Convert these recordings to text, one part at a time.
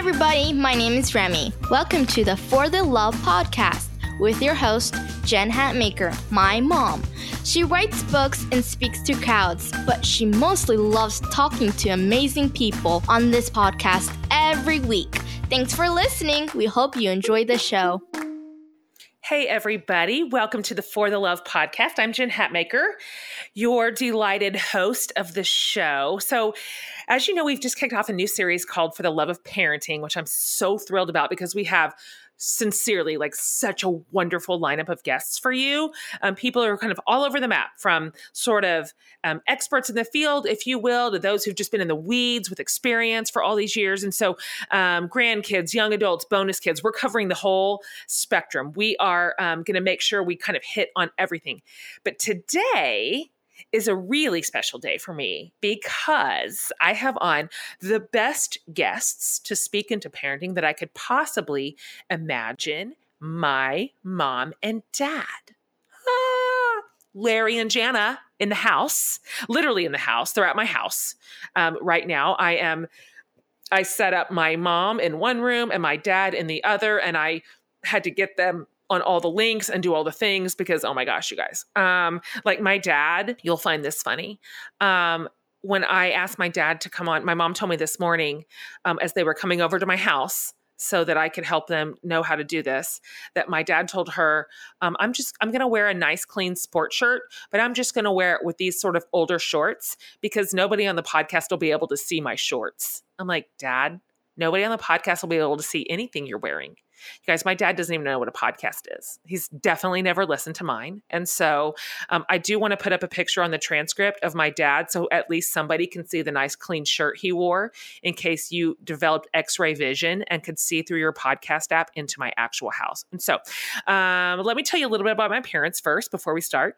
everybody. My name is Remy. Welcome to the For the Love podcast with your host, Jen Hatmaker, my mom. She writes books and speaks to crowds, but she mostly loves talking to amazing people on this podcast every week. Thanks for listening. We hope you enjoy the show. Hey, everybody. Welcome to the For the Love podcast. I'm Jen Hatmaker, your delighted host of the show. So, as you know, we've just kicked off a new series called For the Love of Parenting, which I'm so thrilled about because we have sincerely like such a wonderful lineup of guests for you. Um, people are kind of all over the map from sort of um, experts in the field, if you will, to those who've just been in the weeds with experience for all these years. And so, um, grandkids, young adults, bonus kids, we're covering the whole spectrum. We are um, going to make sure we kind of hit on everything. But today, is a really special day for me because I have on the best guests to speak into parenting that I could possibly imagine my mom and dad. Ah, Larry and Jana in the house, literally in the house. They're at my house um, right now. I am. I set up my mom in one room and my dad in the other, and I had to get them on all the links and do all the things because oh my gosh, you guys. Um, like my dad, you'll find this funny. Um, when I asked my dad to come on, my mom told me this morning um, as they were coming over to my house so that I could help them know how to do this. That my dad told her, um, I'm just, I'm going to wear a nice, clean sport shirt, but I'm just going to wear it with these sort of older shorts because nobody on the podcast will be able to see my shorts. I'm like, Dad, nobody on the podcast will be able to see anything you're wearing. You guys, my dad doesn't even know what a podcast is. He's definitely never listened to mine. And so um, I do want to put up a picture on the transcript of my dad so at least somebody can see the nice clean shirt he wore in case you developed x ray vision and could see through your podcast app into my actual house. And so um, let me tell you a little bit about my parents first before we start.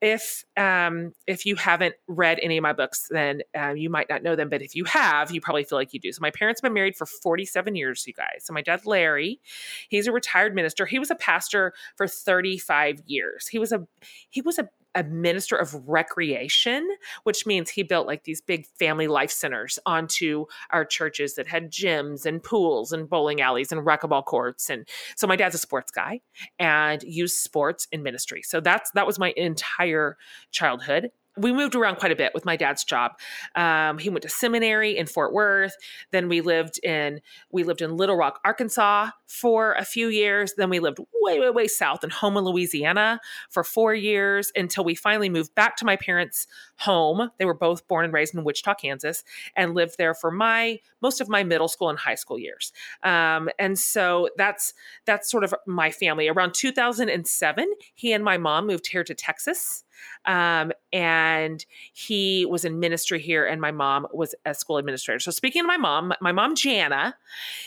If, um, if you haven't read any of my books, then uh, you might not know them. But if you have, you probably feel like you do. So my parents have been married for 47 years, you guys. So my dad, Larry, He's a retired minister. He was a pastor for 35 years. He was a he was a a minister of recreation, which means he built like these big family life centers onto our churches that had gyms and pools and bowling alleys and racquetball courts. And so my dad's a sports guy and used sports in ministry. So that's that was my entire childhood we moved around quite a bit with my dad's job. Um, he went to seminary in Fort Worth. Then we lived in we lived in Little Rock, Arkansas for a few years. Then we lived way, way, way south in Houma, Louisiana for four years until we finally moved back to my parents' home. They were both born and raised in Wichita, Kansas, and lived there for my most of my middle school and high school years. Um, and so that's that's sort of my family. Around 2007, he and my mom moved here to Texas. Um, and he was in ministry here, and my mom was a school administrator. So, speaking of my mom, my mom, Jana,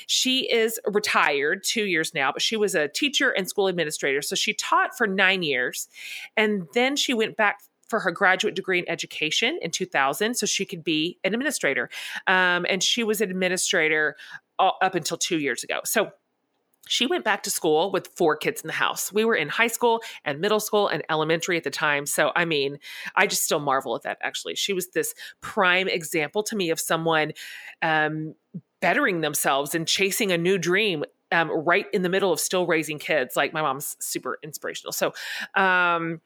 she is retired two years now, but she was a teacher and school administrator. So, she taught for nine years, and then she went back for her graduate degree in education in 2000 so she could be an administrator um, and she was an administrator up until two years ago so she went back to school with four kids in the house. We were in high school and middle school and elementary at the time. So, I mean, I just still marvel at that actually. She was this prime example to me of someone um, bettering themselves and chasing a new dream um, right in the middle of still raising kids. Like my mom's super inspirational. So, um,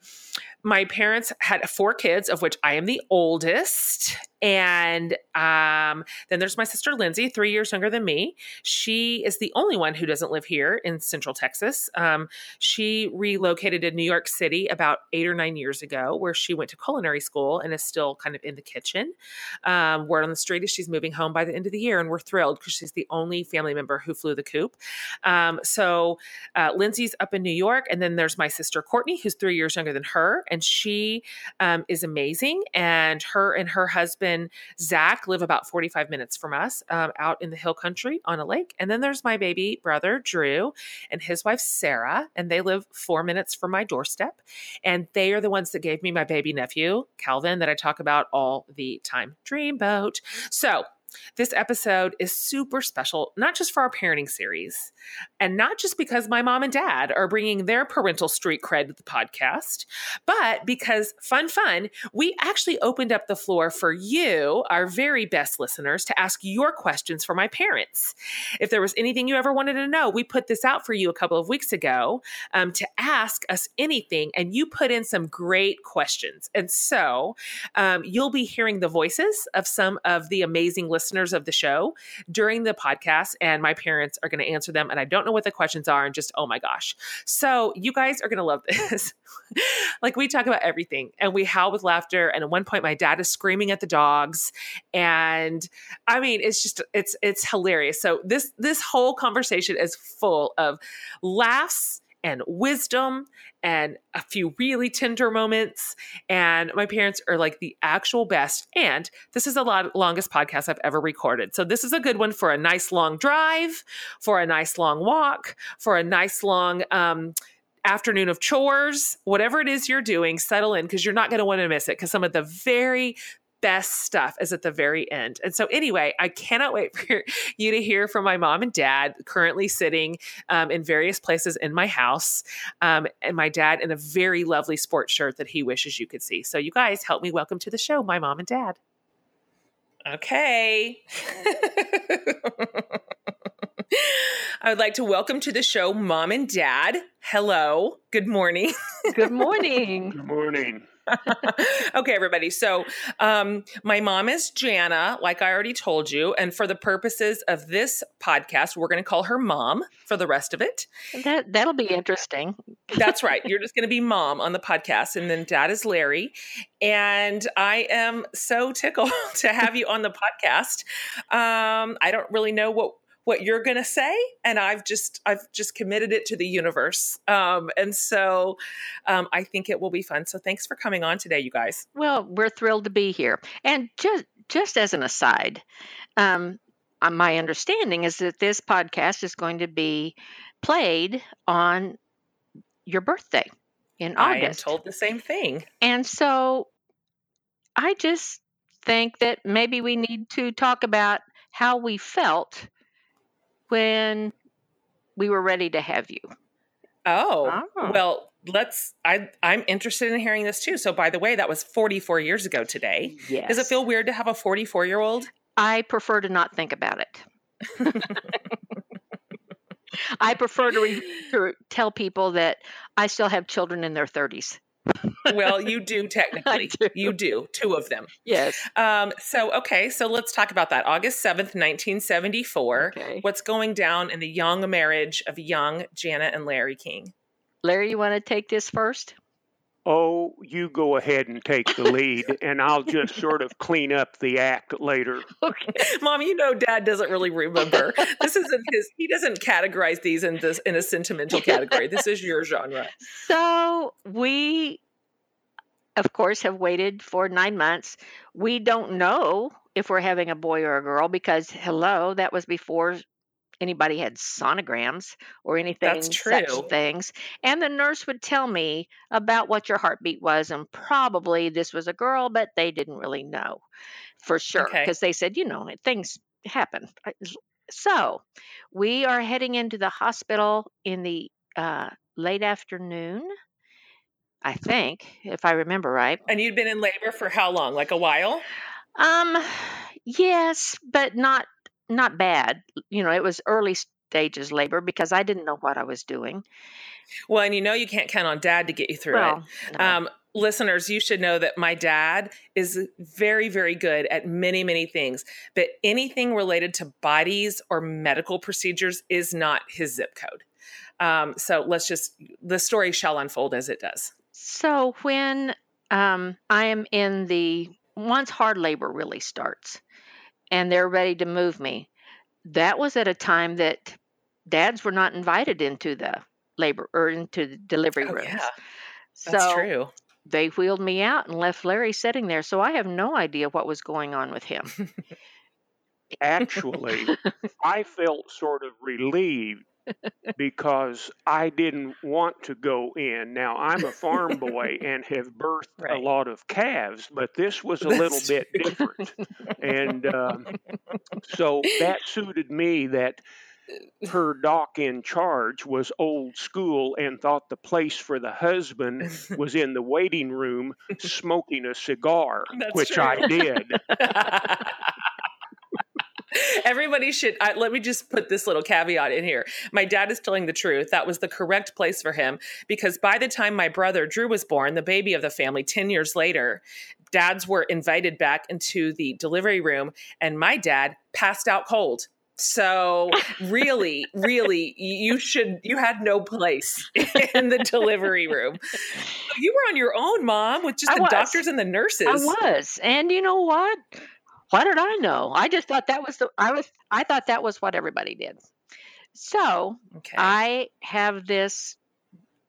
my parents had four kids, of which I am the oldest. And um, then there's my sister Lindsay, three years younger than me. She is the only one who doesn't live here in Central Texas. Um, she relocated to New York City about eight or nine years ago, where she went to culinary school and is still kind of in the kitchen. Um, word on the street is she's moving home by the end of the year, and we're thrilled because she's the only family member who flew the coop. Um, so uh, Lindsay's up in New York, and then there's my sister Courtney, who's three years younger than her and she um, is amazing. And her and her husband Zach live about 45 minutes from us, um, out in the hill country on a lake. And then there's my baby brother Drew and his wife Sarah, and they live four minutes from my doorstep. And they are the ones that gave me my baby nephew Calvin that I talk about all the time. Dreamboat. So this episode is super special, not just for our parenting series, and not just because my mom and dad are bringing their parental street cred to the podcast, but because fun, fun, we actually opened up the floor for you, our very best listeners, to ask your questions for my parents. If there was anything you ever wanted to know, we put this out for you a couple of weeks ago um, to ask us anything, and you put in some great questions. And so um, you'll be hearing the voices of some of the amazing listeners of the show during the podcast, and my parents are going to answer them. And I don't know what the questions are, and just, oh my gosh. So you guys are going to love this. like we talk about everything and we howl with laughter. And at one point, my dad is screaming at the dogs. And I mean, it's just, it's, it's hilarious. So this, this whole conversation is full of laughs and wisdom and a few really tender moments. And my parents are like the actual best. And this is the lot, longest podcast I've ever recorded. So this is a good one for a nice long drive, for a nice long walk, for a nice long, um, afternoon of chores, whatever it is you're doing, settle in because you're not going to want to miss it because some of the very best stuff is at the very end. And so, anyway, I cannot wait for you to hear from my mom and dad, currently sitting um, in various places in my house, um, and my dad in a very lovely sports shirt that he wishes you could see. So, you guys, help me welcome to the show, my mom and dad. Okay. I would like to welcome to the show mom and dad. Hello. Good morning. Good morning. Good morning. okay, everybody. So, um, my mom is Jana, like I already told you. And for the purposes of this podcast, we're going to call her mom for the rest of it. That, that'll be interesting. That's right. You're just going to be mom on the podcast. And then dad is Larry. And I am so tickled to have you on the podcast. Um, I don't really know what what you're going to say and i've just i've just committed it to the universe um, and so um, i think it will be fun so thanks for coming on today you guys well we're thrilled to be here and just just as an aside um, uh, my understanding is that this podcast is going to be played on your birthday in August. I am told the same thing. And so I just think that maybe we need to talk about how we felt when we were ready to have you. Oh, oh. well, let's. I I'm interested in hearing this too. So, by the way, that was 44 years ago today. Yes. Does it feel weird to have a 44 year old? I prefer to not think about it. I prefer to, re- to tell people that I still have children in their 30s well, you do technically. Do. You do. Two of them. Yes. Um, so, okay. So let's talk about that. August 7th, 1974. Okay. What's going down in the young marriage of young Janet and Larry King? Larry, you want to take this first? Oh, you go ahead and take the lead, and I'll just sort of clean up the act later. Okay, Mom, you know Dad doesn't really remember. this isn't his. He doesn't categorize these in this in a sentimental category. This is your genre. So we, of course, have waited for nine months. We don't know if we're having a boy or a girl because hello, that was before anybody had sonograms or anything That's true. such things. And the nurse would tell me about what your heartbeat was, and probably this was a girl, but they didn't really know for sure because okay. they said, you know, things happen. So we are heading into the hospital in the uh, late afternoon. I think, if I remember right. And you'd been in labor for how long? Like a while? Um, yes, but not not bad. You know, it was early stages labor because I didn't know what I was doing. Well, and you know you can't count on dad to get you through well, it. No. Um, listeners, you should know that my dad is very, very good at many, many things, but anything related to bodies or medical procedures is not his zip code. Um, so let's just, the story shall unfold as it does. So when um, I am in the, once hard labor really starts, and they're ready to move me. That was at a time that dads were not invited into the labor or into the delivery oh, rooms. Yeah. That's so true. They wheeled me out and left Larry sitting there. So I have no idea what was going on with him. Actually, I felt sort of relieved because I didn't want to go in. Now, I'm a farm boy and have birthed right. a lot of calves, but this was a That's little bit different. and um, so that suited me that her doc in charge was old school and thought the place for the husband was in the waiting room smoking a cigar, That's which true. I did. Everybody should. Uh, let me just put this little caveat in here. My dad is telling the truth. That was the correct place for him because by the time my brother Drew was born, the baby of the family, 10 years later, dads were invited back into the delivery room, and my dad passed out cold. So really, really, you should you had no place in the delivery room. You were on your own, mom, with just the doctors and the nurses. I was. And you know what? What did I know? I just thought that was the I was I thought that was what everybody did. So okay. I have this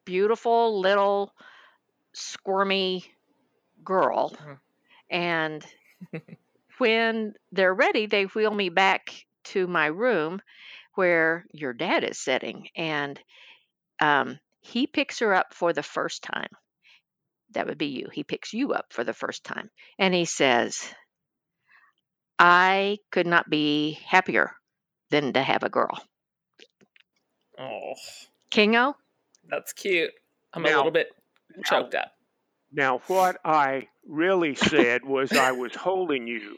beautiful little squirmy girl, mm-hmm. and when they're ready, they wheel me back to my room where your dad is sitting, and um, he picks her up for the first time. That would be you. He picks you up for the first time, and he says, I could not be happier than to have a girl. Oh. Kingo? That's cute. I'm now, a little bit choked now, up. Now, what I really said was I was holding you.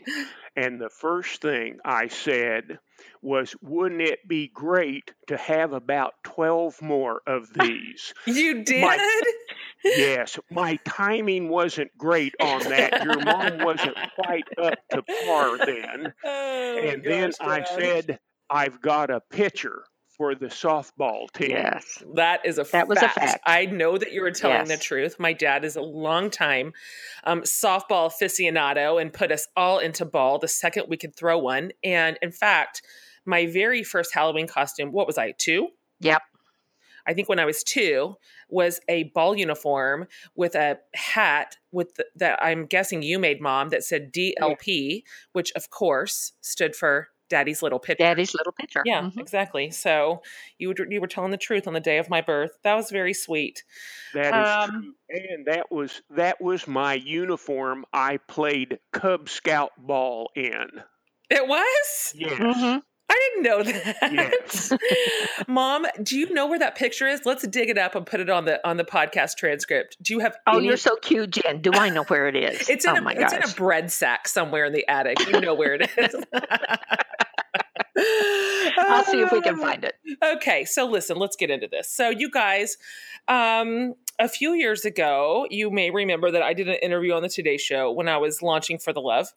And the first thing I said was, wouldn't it be great to have about 12 more of these? you did? My, Yes, my timing wasn't great on that. Your mom wasn't quite up to par then. Oh, and gosh, then I said, I've got a pitcher for the softball team. Yes. That is a that fact. was a fact. I know that you were telling yes. the truth. My dad is a long time um, softball aficionado and put us all into ball the second we could throw one. And in fact, my very first Halloween costume, what was I, two? Yep. I think when I was two, was a ball uniform with a hat with the, that I'm guessing you made, mom, that said DLP, which of course stood for Daddy's Little Pitcher. Daddy's Little Pitcher. Yeah, mm-hmm. exactly. So you were, you were telling the truth on the day of my birth. That was very sweet. That is um, true. And that was that was my uniform. I played Cub Scout ball in. It was. Yes. Mm-hmm. I didn't know that. Yes. Mom, do you know where that picture is? Let's dig it up and put it on the on the podcast transcript. Do you have Oh, any... you're so cute, Jen. Do I know where it is? it's in oh a it's in a bread sack somewhere in the attic. You know where it is. I'll see if we can find it. Okay, so listen, let's get into this. So you guys, um, a few years ago, you may remember that I did an interview on the Today Show when I was launching For the Love.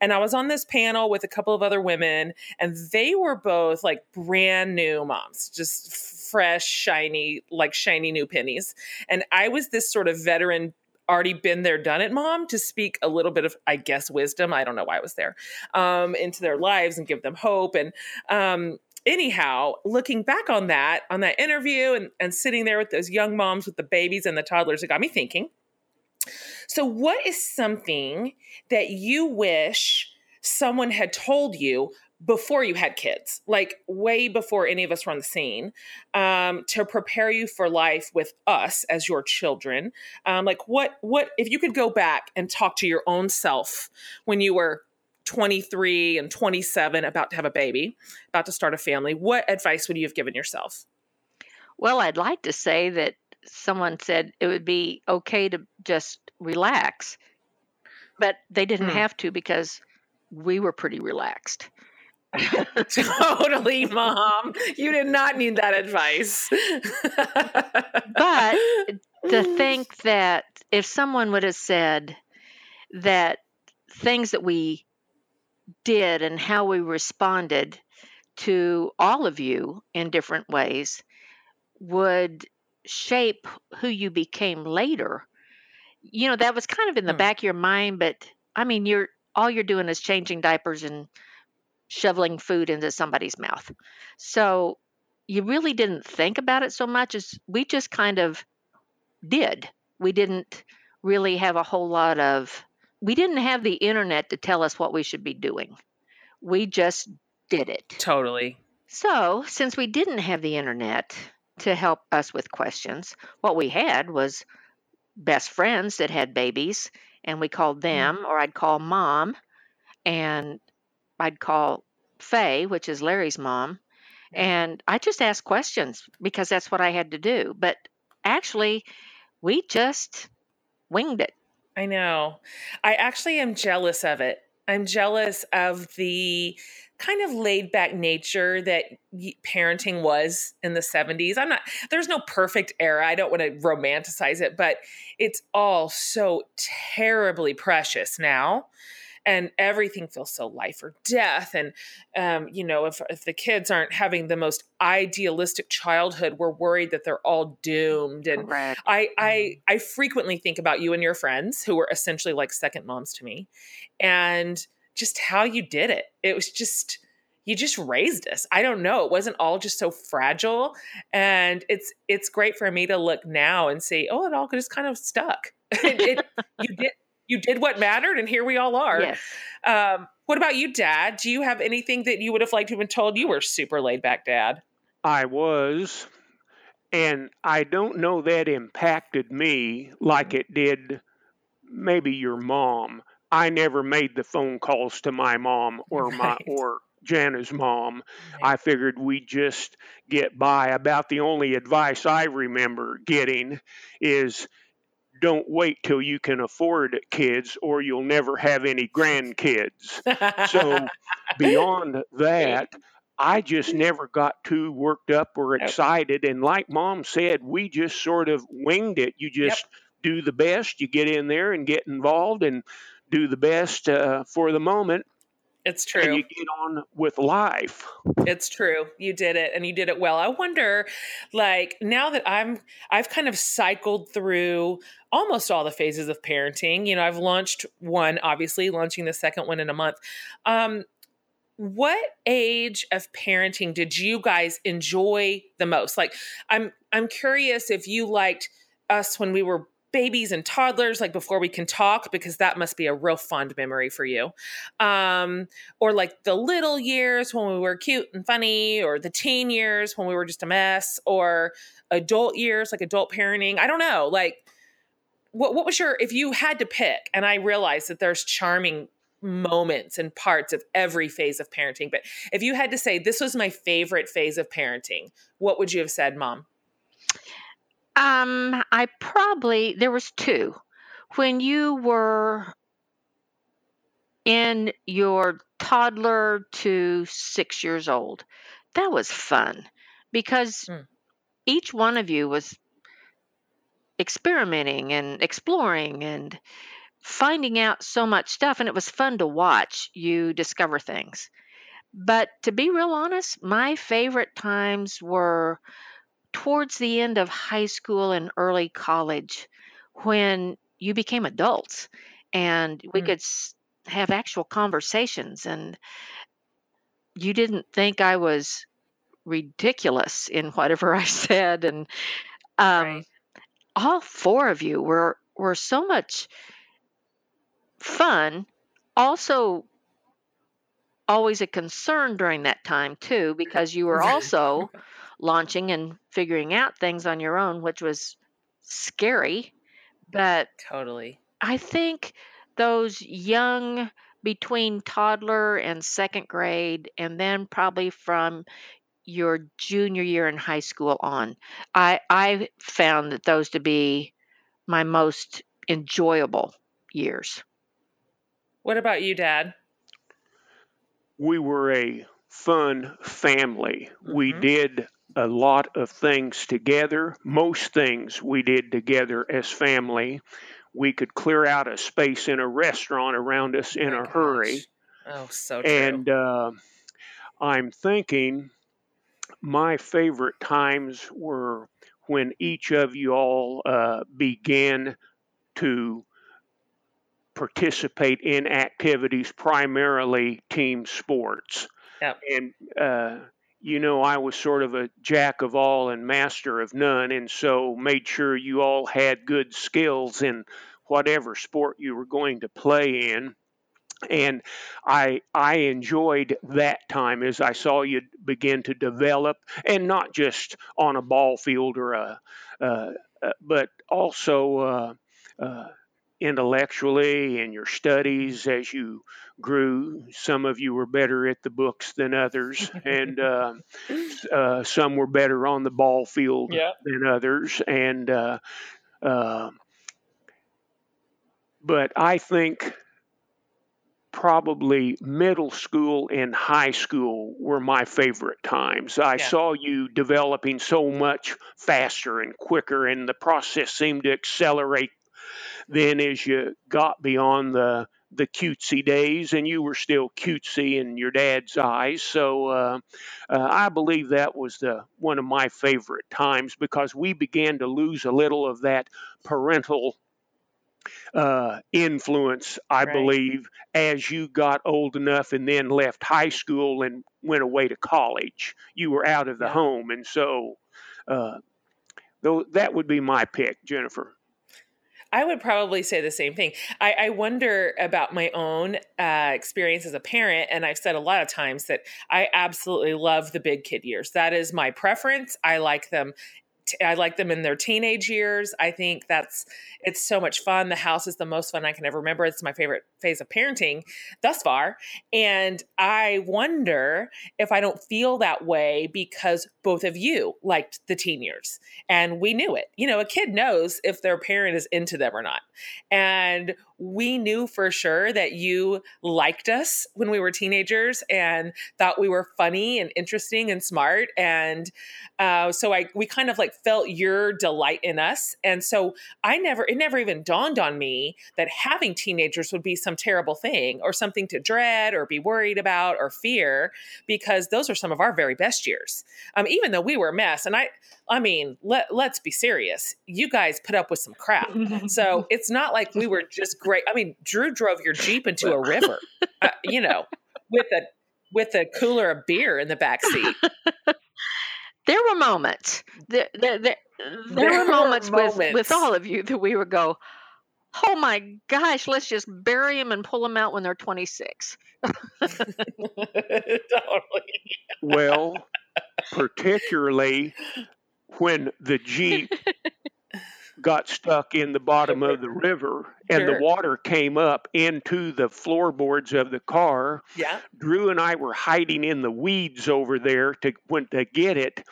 And I was on this panel with a couple of other women, and they were both like brand new moms, just fresh, shiny, like shiny new pennies. And I was this sort of veteran already been there, done it mom to speak a little bit of, I guess, wisdom. I don't know why I was there um, into their lives and give them hope. And um, anyhow, looking back on that, on that interview and, and sitting there with those young moms with the babies and the toddlers, it got me thinking. So, what is something that you wish someone had told you before you had kids, like way before any of us were on the scene, um, to prepare you for life with us as your children? Um, like, what, what, if you could go back and talk to your own self when you were 23 and 27, about to have a baby, about to start a family, what advice would you have given yourself? Well, I'd like to say that someone said it would be okay to just relax, but they didn't hmm. have to because we were pretty relaxed. totally, mom. You did not need that advice. but to think that if someone would have said that things that we did and how we responded to all of you in different ways would shape who you became later. You know, that was kind of in the hmm. back of your mind, but I mean, you're all you're doing is changing diapers and shoveling food into somebody's mouth. So you really didn't think about it so much as we just kind of did. We didn't really have a whole lot of we didn't have the internet to tell us what we should be doing. We just did it. Totally. So, since we didn't have the internet to help us with questions, what we had was best friends that had babies, and we called them, mm-hmm. or I'd call mom, and I'd call Faye, which is Larry's mom, and I just asked questions because that's what I had to do. But actually, we just winged it. I know. I actually am jealous of it. I'm jealous of the kind of laid back nature that parenting was in the 70s. I'm not, there's no perfect era. I don't want to romanticize it, but it's all so terribly precious now and everything feels so life or death and um, you know if, if the kids aren't having the most idealistic childhood we're worried that they're all doomed and Correct. I, I mm-hmm. i frequently think about you and your friends who were essentially like second moms to me and just how you did it it was just you just raised us i don't know it wasn't all just so fragile and it's it's great for me to look now and see oh it all just kind of stuck it, it, you did you did what mattered, and here we all are. Yes. Um, what about you, Dad? Do you have anything that you would have liked to have been told? You were super laid back, Dad. I was, and I don't know that impacted me like it did maybe your mom. I never made the phone calls to my mom or my right. or Jana's mom. Right. I figured we'd just get by. About the only advice I remember getting is don't wait till you can afford kids or you'll never have any grandkids. so beyond that, I just never got too worked up or excited. And like mom said, we just sort of winged it. You just yep. do the best, you get in there and get involved and do the best uh, for the moment. It's true. And you get on with life. It's true. You did it and you did it well. I wonder like now that I'm I've kind of cycled through almost all the phases of parenting. You know, I've launched one obviously, launching the second one in a month. Um what age of parenting did you guys enjoy the most? Like I'm I'm curious if you liked us when we were babies and toddlers like before we can talk because that must be a real fond memory for you. Um or like the little years when we were cute and funny or the teen years when we were just a mess or adult years like adult parenting. I don't know like what, what was your if you had to pick and i realize that there's charming moments and parts of every phase of parenting but if you had to say this was my favorite phase of parenting what would you have said mom um, I probably there was two. When you were in your toddler to 6 years old. That was fun because mm. each one of you was experimenting and exploring and finding out so much stuff and it was fun to watch you discover things. But to be real honest, my favorite times were towards the end of high school and early college when you became adults and we mm. could have actual conversations and you didn't think I was ridiculous in whatever I said and um, right. all four of you were were so much fun also always a concern during that time too because you were also launching and figuring out things on your own, which was scary. But totally. I think those young between toddler and second grade, and then probably from your junior year in high school on, I, I found that those to be my most enjoyable years. What about you, Dad? We were a fun family. Mm-hmm. We did a lot of things together. Most things we did together as family. We could clear out a space in a restaurant around us in oh a gosh. hurry. Oh, so true. And uh, I'm thinking my favorite times were when each of you all uh, began to participate in activities, primarily team sports. Yep. And uh, you know, I was sort of a jack of all and master of none, and so made sure you all had good skills in whatever sport you were going to play in. and I I enjoyed that time as I saw you begin to develop, and not just on a ball field or a, uh, uh, but also uh, uh, intellectually in your studies as you grew. Some of you were better at the books than others, and uh, uh, some were better on the ball field yeah. than others, and. but I think probably middle school and high school were my favorite times. I yeah. saw you developing so much faster and quicker, and the process seemed to accelerate then as you got beyond the the cutesy days, and you were still cutesy in your dad's eyes. So uh, uh, I believe that was the one of my favorite times because we began to lose a little of that parental uh, influence, I right. believe, as you got old enough and then left high school and went away to college. You were out of the yeah. home. And so uh, though that would be my pick, Jennifer. I would probably say the same thing. I, I wonder about my own uh, experience as a parent, and I've said a lot of times that I absolutely love the big kid years. That is my preference. I like them I like them in their teenage years. I think that's it's so much fun. The house is the most fun I can ever remember. It's my favorite phase of parenting thus far. And I wonder if I don't feel that way because both of you liked the teen years and we knew it. You know, a kid knows if their parent is into them or not. And we knew for sure that you liked us when we were teenagers and thought we were funny and interesting and smart. And uh, so I we kind of like felt your delight in us. And so I never it never even dawned on me that having teenagers would be some terrible thing or something to dread or be worried about or fear because those are some of our very best years. Um, even though we were a mess, and I I mean, let let's be serious. You guys put up with some crap. So it's not like we were just great. I mean, Drew drove your Jeep into a river, uh, you know, with a with a cooler of beer in the back seat. there were moments. There, there, there, there were moments, moments, with with all of you that we would go, "Oh my gosh, let's just bury them and pull them out when they're 26." totally. Well, particularly when the Jeep got stuck in the bottom of the river and sure. the water came up into the floorboards of the car. Yeah. Drew and I were hiding in the weeds over there to when to get it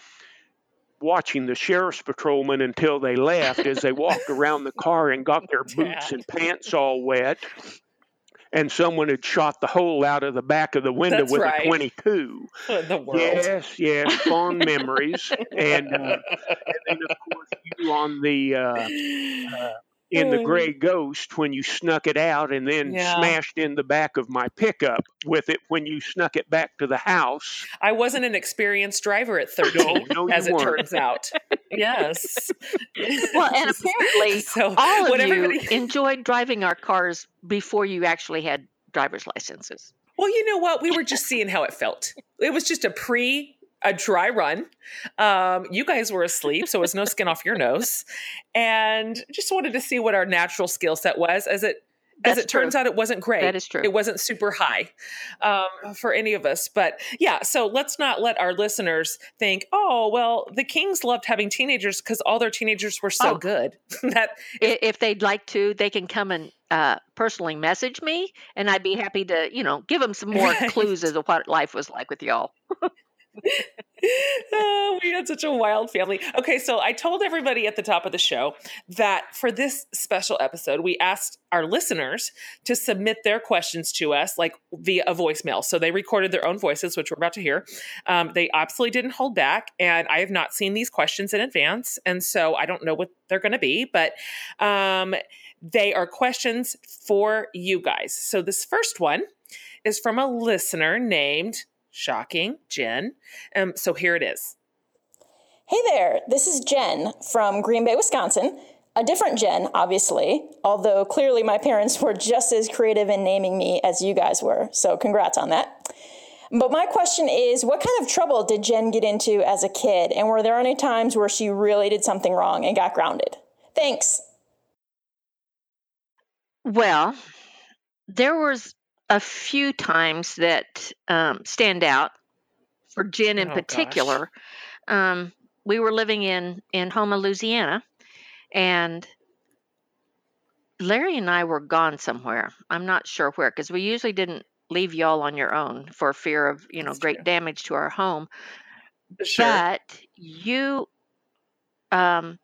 watching the sheriff's patrolmen until they left as they walked around the car and got their boots and pants all wet and someone had shot the hole out of the back of the window That's with right. a 22. the world. Yes, yes, fond memories. And, uh, and then, of course, you on the uh, uh, in the mm. gray ghost when you snuck it out and then yeah. smashed in the back of my pickup with it when you snuck it back to the house. I wasn't an experienced driver at 13, no, no, as it weren't. turns out. yes. Well, and apparently so, all of you enjoyed driving our cars before you actually had driver's licenses. Well, you know what? We were just seeing how it felt. It was just a pre a dry run. Um, you guys were asleep, so it was no skin off your nose, and just wanted to see what our natural skill set was. As it That's as it true. turns out, it wasn't great. That is true. It wasn't super high um, for any of us. But yeah, so let's not let our listeners think, oh, well, the Kings loved having teenagers because all their teenagers were so oh. good. that if they'd like to, they can come and uh, personally message me, and I'd be happy to, you know, give them some more clues as to what life was like with y'all. Oh, we had such a wild family. Okay, so I told everybody at the top of the show that for this special episode, we asked our listeners to submit their questions to us, like via a voicemail. So they recorded their own voices, which we're about to hear. Um, they absolutely didn't hold back, and I have not seen these questions in advance, and so I don't know what they're going to be, but um, they are questions for you guys. So this first one is from a listener named Shocking, Jen. Um, so here it is. Hey there, this is Jen from Green Bay, Wisconsin. A different Jen, obviously, although clearly my parents were just as creative in naming me as you guys were, so congrats on that. But my question is what kind of trouble did Jen get into as a kid, and were there any times where she really did something wrong and got grounded? Thanks. Well, there was a few times that um, stand out for Jen in oh, particular. Um, we were living in in Houma, Louisiana, and Larry and I were gone somewhere. I'm not sure where because we usually didn't leave y'all on your own for fear of you know That's great true. damage to our home. Sure. But you um,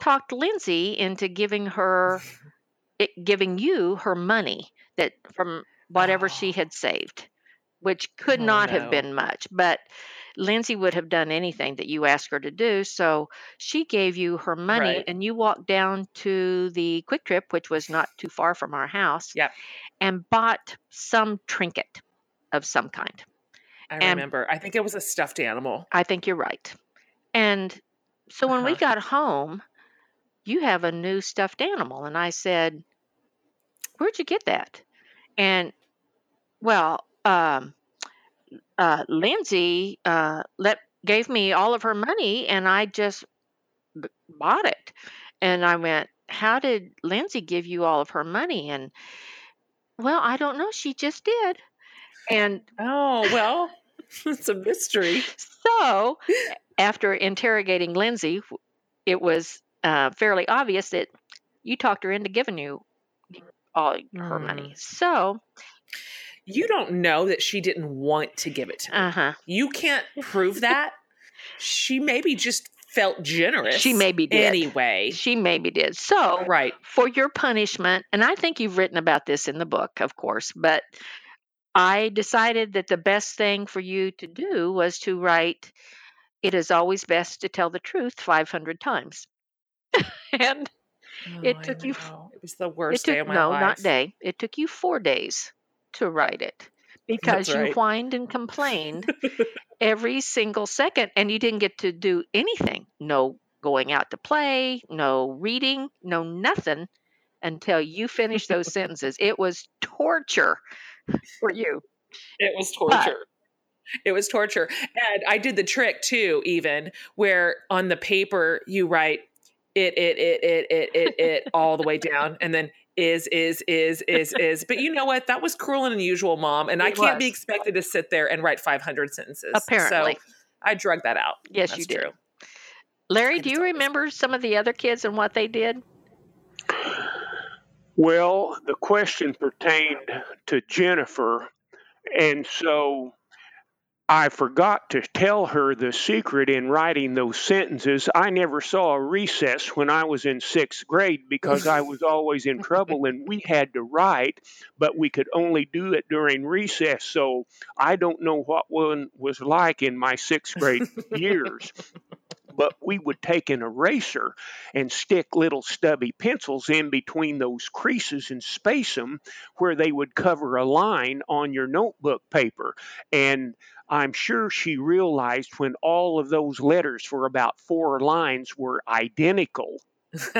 talked Lindsay into giving her, it, giving you her money that from whatever oh. she had saved, which could oh, not no. have been much, but Lindsay would have done anything that you asked her to do. So she gave you her money, right. and you walked down to the quick trip, which was not too far from our house, yep. and bought some trinket of some kind. I and remember. I think it was a stuffed animal. I think you're right. And so when uh-huh. we got home, you have a new stuffed animal. And I said, Where'd you get that? And well, um, uh, Lindsay uh, let gave me all of her money, and I just b- bought it. And I went, "How did Lindsay give you all of her money?" And well, I don't know. She just did. And oh well, it's a mystery. So after interrogating Lindsay, it was uh, fairly obvious that you talked her into giving you all her mm. money. So you don't know that she didn't want to give it to me. Uh-huh. You can't prove that. she maybe just felt generous. She maybe did. Anyway. She maybe did. So, right. for your punishment, and I think you've written about this in the book, of course, but I decided that the best thing for you to do was to write, It is always best to tell the truth 500 times. and oh, it took you. It was the worst took, day of my no, life. No, not day. It took you four days to write it because right. you whined and complained every single second and you didn't get to do anything. No going out to play, no reading, no nothing until you finished those sentences. It was torture for you. It was torture. But, it was torture. And I did the trick too, even where on the paper you write it, it, it, it, it, it, it, all the way down, and then is, is, is, is, is. But you know what? That was cruel and unusual, mom. And it I can't was. be expected to sit there and write 500 sentences. Apparently. So I drug that out. Yes, That's you did. True. Larry, do you remember some of the other kids and what they did? Well, the question pertained to Jennifer. And so I forgot to tell her the secret in writing those sentences. I never saw a recess when I was in sixth grade because I was always in trouble and we had to write, but we could only do it during recess. So I don't know what one was like in my sixth grade years but we would take an eraser and stick little stubby pencils in between those creases and space them where they would cover a line on your notebook paper. And I'm sure she realized when all of those letters for about four lines were identical.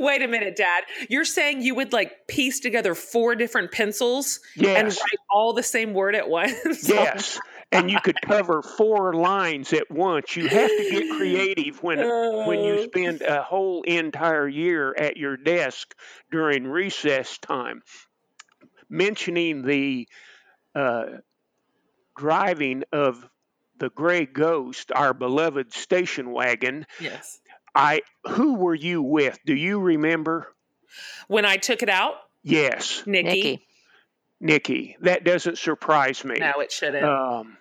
Wait a minute, Dad. You're saying you would like piece together four different pencils yes. and write all the same word at once? Yes. And you could cover four lines at once. You have to get creative when when you spend a whole entire year at your desk during recess time. Mentioning the uh, driving of the gray ghost, our beloved station wagon. Yes. I who were you with? Do you remember? When I took it out? Yes. Nikki. Nikki. Nikki. That doesn't surprise me. No, it shouldn't. Um,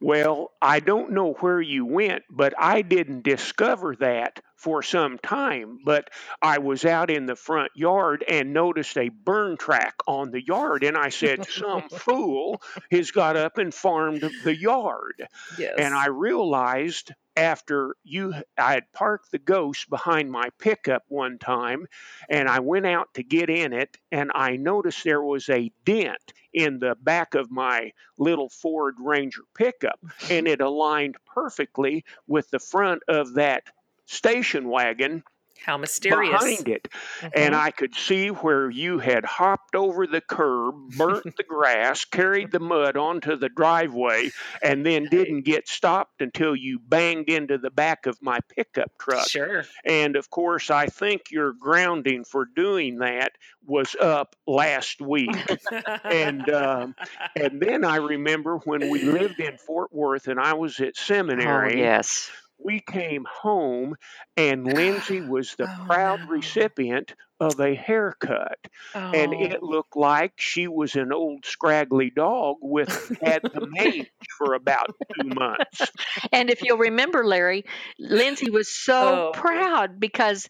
well, I don't know where you went, but I didn't discover that for some time. But I was out in the front yard and noticed a burn track on the yard. And I said, Some fool has got up and farmed the yard. Yes. And I realized after you I had parked the ghost behind my pickup one time and I went out to get in it and I noticed there was a dent in the back of my little Ford Ranger pickup and it aligned perfectly with the front of that station wagon how mysterious. Behind it. Mm-hmm. And I could see where you had hopped over the curb, burnt the grass, carried the mud onto the driveway, and then didn't get stopped until you banged into the back of my pickup truck. Sure. And of course, I think your grounding for doing that was up last week. and um, and then I remember when we lived in Fort Worth and I was at seminary. Oh, yes we came home and Lindsay was the oh, proud no. recipient of a haircut. Oh. And it looked like she was an old scraggly dog with had the mange for about two months. And if you'll remember, Larry, Lindsay was so oh. proud because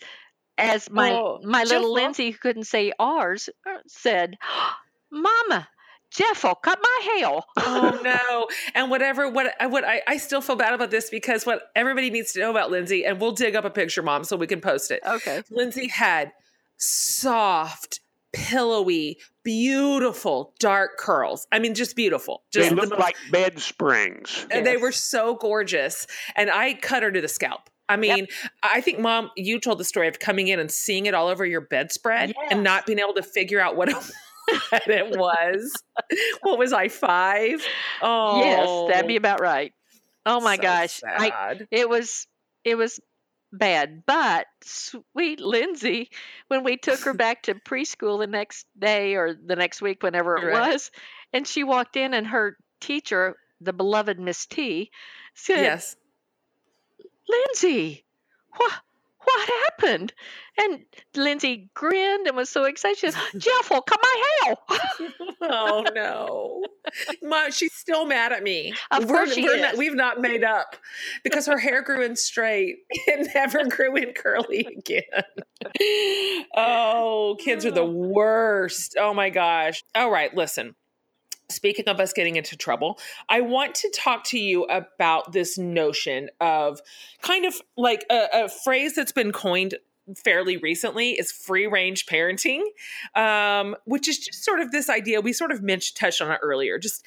as my oh, my little Lindsay who couldn't say ours uh, said, Mama, Jeff will cut my hair. oh no! And whatever, what what I, I still feel bad about this because what everybody needs to know about Lindsay, and we'll dig up a picture, Mom, so we can post it. Okay. Lindsay had soft, pillowy, beautiful dark curls. I mean, just beautiful. Just they looked the like bed springs. And yes. they were so gorgeous. And I cut her to the scalp. I mean, yep. I think, Mom, you told the story of coming in and seeing it all over your bedspread yes. and not being able to figure out what it it was. what was I five? Oh, yes, that'd be oh. about right. Oh my so gosh, I, it was it was bad. But sweet Lindsay, when we took her back to preschool the next day or the next week, whenever it right. was, and she walked in, and her teacher, the beloved Miss T, said, "Yes, Lindsay, what what happened? And Lindsay grinned and was so excited. She said, Jeff will cut my hair. oh no. Mom, she's still mad at me. Of course we're, she we're is. Not, we've not made up because her hair grew in straight. It never grew in curly again. oh, kids are the oh. worst. Oh my gosh. All right, listen. Speaking of us getting into trouble, I want to talk to you about this notion of kind of like a, a phrase that's been coined fairly recently is free range parenting, um, which is just sort of this idea we sort of mentioned, touched on it earlier, just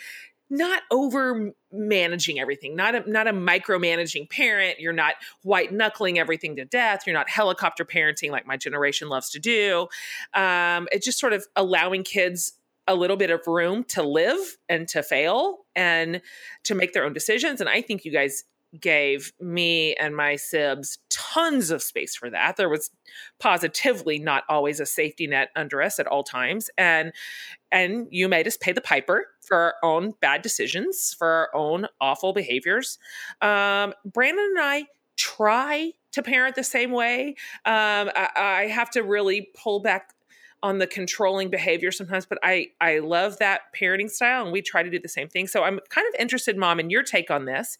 not over managing everything, not a, not a micromanaging parent. You're not white knuckling everything to death. You're not helicopter parenting like my generation loves to do. Um, it's just sort of allowing kids a little bit of room to live and to fail and to make their own decisions. And I think you guys gave me and my sibs tons of space for that. There was positively not always a safety net under us at all times. And and you made us pay the piper for our own bad decisions, for our own awful behaviors. Um, Brandon and I try to parent the same way. Um, I, I have to really pull back on the controlling behavior sometimes but i i love that parenting style and we try to do the same thing. So i'm kind of interested mom in your take on this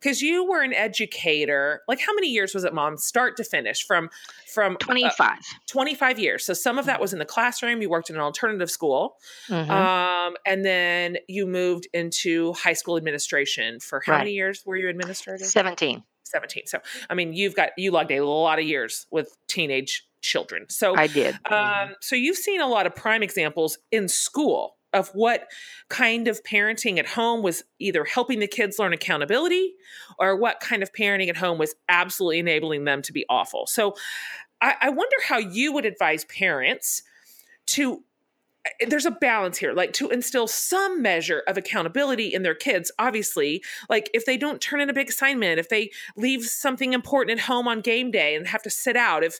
because you were an educator. Like how many years was it mom start to finish from from 25 uh, 25 years. So some of that was in the classroom you worked in an alternative school mm-hmm. um, and then you moved into high school administration for how right. many years were you administrator 17 17 so i mean you've got you logged a lot of years with teenage children. So I did. Um, so you've seen a lot of prime examples in school of what kind of parenting at home was either helping the kids learn accountability or what kind of parenting at home was absolutely enabling them to be awful. So I, I wonder how you would advise parents to eh, there's a balance here like to instill some measure of accountability in their kids obviously like if they don't turn in a big assignment if they leave something important at home on game day and have to sit out if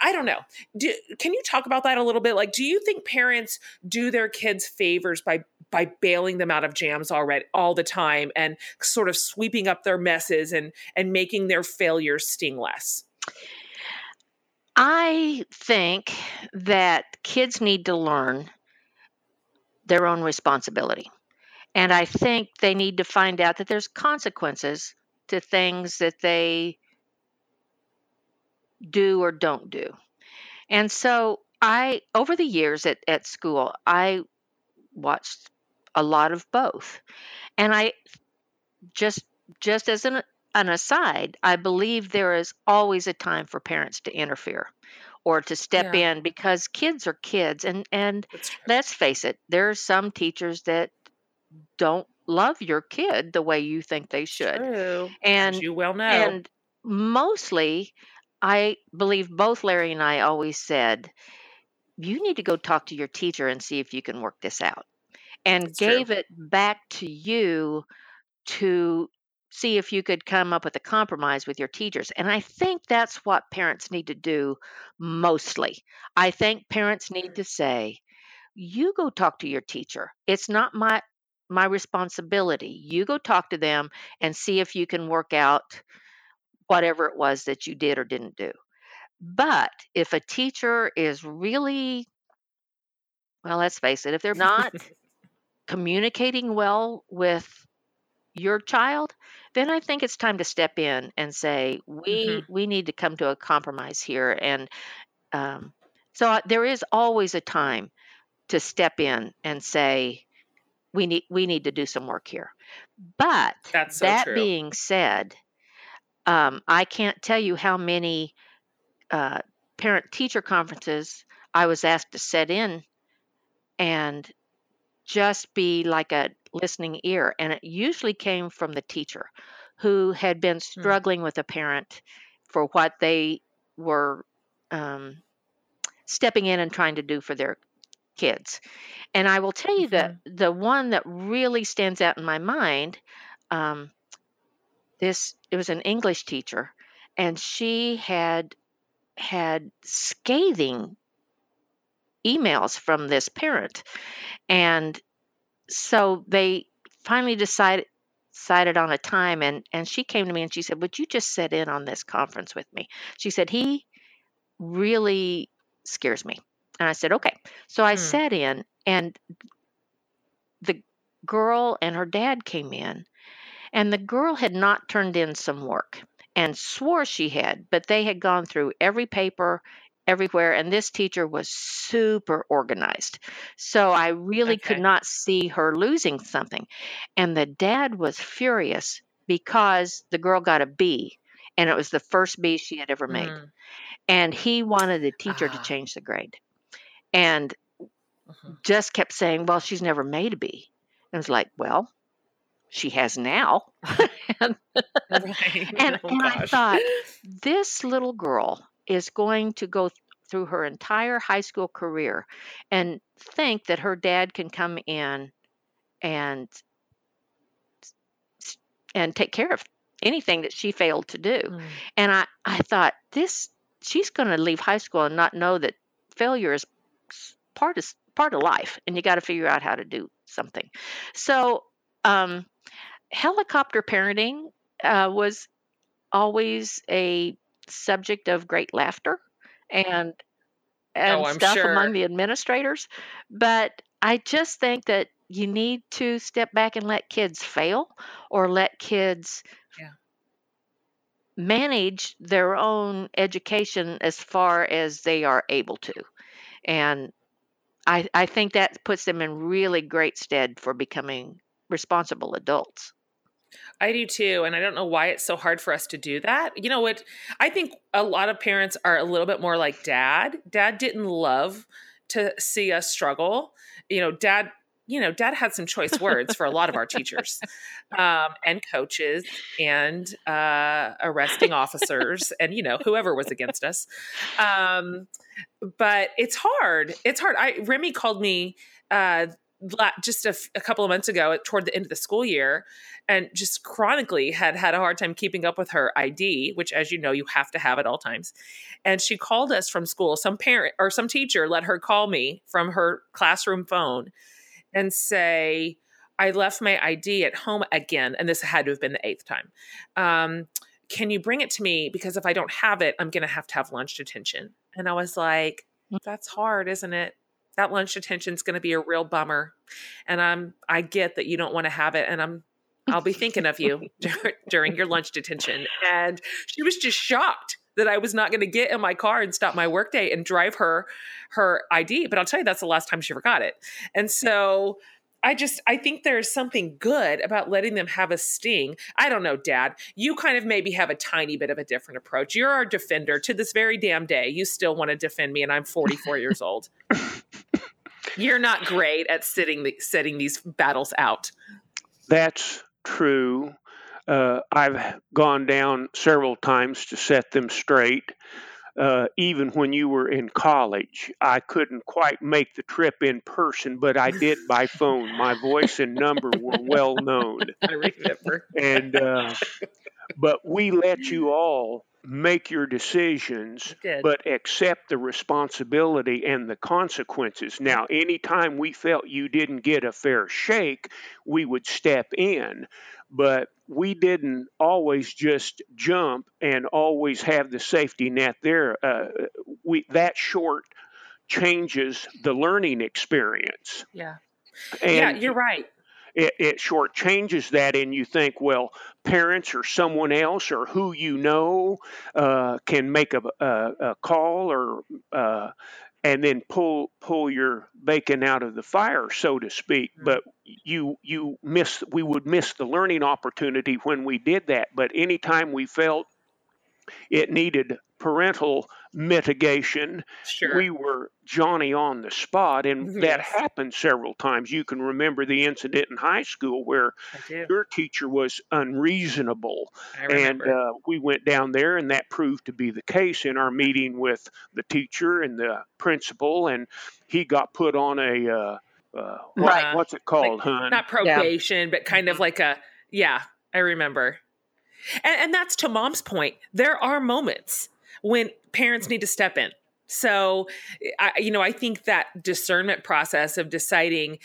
I don't know. Do, can you talk about that a little bit? Like, do you think parents do their kids favors by by bailing them out of jams already all the time and sort of sweeping up their messes and and making their failures sting less? I think that kids need to learn their own responsibility. And I think they need to find out that there's consequences to things that they do or don't do. And so I, over the years at, at school, I watched a lot of both. And I just, just as an, an aside, I believe there is always a time for parents to interfere or to step yeah. in because kids are kids and and let's face it there are some teachers that don't love your kid the way you think they should True. and As you well know and mostly I believe both Larry and I always said, you need to go talk to your teacher and see if you can work this out. And That's gave true. it back to you to see if you could come up with a compromise with your teachers. And I think that's what parents need to do mostly. I think parents need to say, you go talk to your teacher. It's not my my responsibility. You go talk to them and see if you can work out whatever it was that you did or didn't do. But if a teacher is really well, let's face it, if they're not communicating well with your child, then I think it's time to step in and say we mm-hmm. we need to come to a compromise here. And um, so there is always a time to step in and say we need we need to do some work here. But so that true. being said, um, I can't tell you how many uh, parent teacher conferences I was asked to set in and just be like a listening ear. And it usually came from the teacher who had been hmm. struggling with a parent for what they were um, stepping in and trying to do for their kids. And I will tell you mm-hmm. that the one that really stands out in my mind, um, this it was an English teacher, and she had had scathing emails from this parent, and so they finally decided decided on a time and and she came to me and she said would you just sit in on this conference with me? She said he really scares me. And i said okay. So i hmm. sat in and the girl and her dad came in and the girl had not turned in some work and swore she had but they had gone through every paper everywhere and this teacher was super organized so i really okay. could not see her losing something and the dad was furious because the girl got a b and it was the first b she had ever made mm. and he wanted the teacher to ah. change the grade and mm-hmm. just kept saying well she's never made a b and it was like well she has now and, right. and, oh, and i thought this little girl is going to go through her entire high school career and think that her dad can come in and and take care of anything that she failed to do. Mm. And I I thought this she's going to leave high school and not know that failure is part of part of life and you got to figure out how to do something. So um helicopter parenting uh, was always a subject of great laughter and and oh, stuff sure. among the administrators. But I just think that you need to step back and let kids fail or let kids yeah. manage their own education as far as they are able to. And I, I think that puts them in really great stead for becoming responsible adults. I do too. And I don't know why it's so hard for us to do that. You know what? I think a lot of parents are a little bit more like dad. Dad didn't love to see us struggle. You know, dad, you know, dad had some choice words for a lot of our teachers um, and coaches and uh, arresting officers and, you know, whoever was against us. Um, but it's hard. It's hard. I Remy called me uh, just a, a, couple of months ago toward the end of the school year and just chronically had had a hard time keeping up with her ID, which, as you know, you have to have at all times. And she called us from school. Some parent or some teacher let her call me from her classroom phone and say, I left my ID at home again. And this had to have been the eighth time. Um, can you bring it to me? Because if I don't have it, I'm going to have to have lunch detention. And I was like, mm. that's hard, isn't it? That lunch detention is going to be a real bummer. And i'm i get that you don't want to have it and i'm i'll be thinking of you during your lunch detention. And she was just shocked that i was not going to get in my car and stop my workday and drive her her id but i'll tell you that's the last time she forgot it. And so I just I think there's something good about letting them have a sting. I don't know, Dad. You kind of maybe have a tiny bit of a different approach. You're our defender to this very damn day. You still want to defend me, and I'm 44 years old. You're not great at sitting the, setting these battles out. That's true. uh, I've gone down several times to set them straight. Uh, even when you were in college, I couldn't quite make the trip in person, but I did by phone. My voice and number were well known. I remember. And uh, but we let you all make your decisions, but accept the responsibility and the consequences. Now, anytime we felt you didn't get a fair shake, we would step in. But we didn't always just jump and always have the safety net there. Uh, we that short changes the learning experience. Yeah. And yeah, you're right it, it shortchanges that, and you think, well, parents or someone else or who you know uh, can make a, a, a call or uh, and then pull pull your bacon out of the fire, so to speak. Mm-hmm. But you you miss we would miss the learning opportunity when we did that. But anytime we felt it needed parental mitigation. Sure. We were Johnny on the spot, and yes. that happened several times. You can remember the incident in high school where your teacher was unreasonable, and uh, we went down there, and that proved to be the case in our meeting with the teacher and the principal, and he got put on a. Uh, uh, what, right. What's it called, like, hun? Not probation, yeah. but kind of mm-hmm. like a yeah. I remember. And, and that's to mom's point. There are moments when parents need to step in. So, I, you know, I think that discernment process of deciding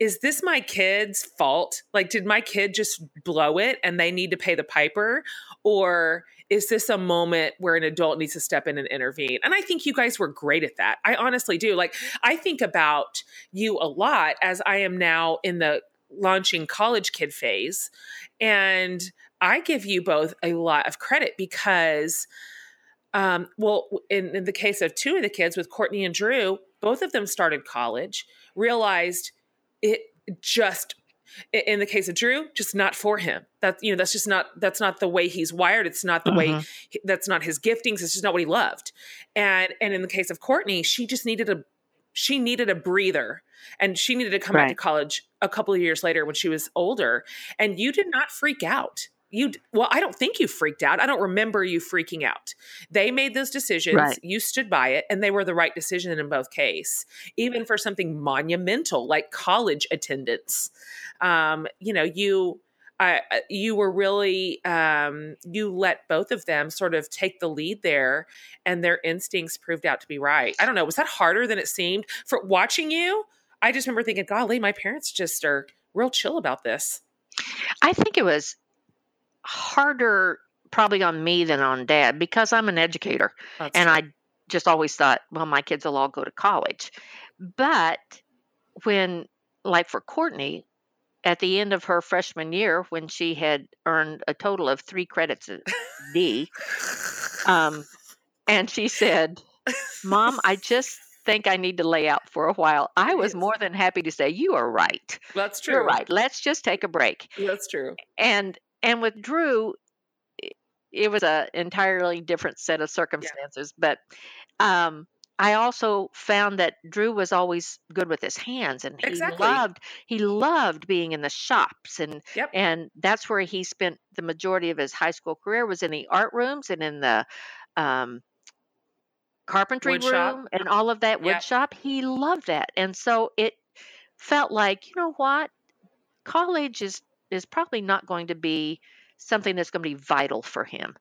is this my kid's fault? Like, did my kid just blow it and they need to pay the piper? Or is this a moment where an adult needs to step in and intervene? And I think you guys were great at that. I honestly do. Like, I think about you a lot as I am now in the launching college kid phase. And I give you both a lot of credit because, um, well, in, in the case of two of the kids with Courtney and Drew, both of them started college, realized it just in the case of Drew, just not for him. That you know, that's just not that's not the way he's wired. It's not the way mm-hmm. that's not his giftings. It's just not what he loved. And and in the case of Courtney, she just needed a she needed a breather, and she needed to come right. back to college a couple of years later when she was older. And you did not freak out you well i don't think you freaked out i don't remember you freaking out. They made those decisions right. you stood by it and they were the right decision in both case even for something monumental like college attendance. Um, you know you uh, you were really um, you let both of them sort of take the lead there and their instincts proved out to be right. I don't know was that harder than it seemed? For watching you i just remember thinking golly my parents just are real chill about this. I think it was harder probably on me than on dad because I'm an educator. That's and I just always thought, well, my kids will all go to college. But when, like for Courtney, at the end of her freshman year, when she had earned a total of three credits D, um, and she said, Mom, I just think I need to lay out for a while. I was more than happy to say, You are right. That's true. You're right. Let's just take a break. That's true. And and with Drew, it was an entirely different set of circumstances. Yeah. But um, I also found that Drew was always good with his hands, and he exactly. loved he loved being in the shops, and yep. and that's where he spent the majority of his high school career was in the art rooms and in the um, carpentry wood room shop. and all of that wood yep. shop. He loved that, and so it felt like you know what college is is probably not going to be something that's going to be vital for him.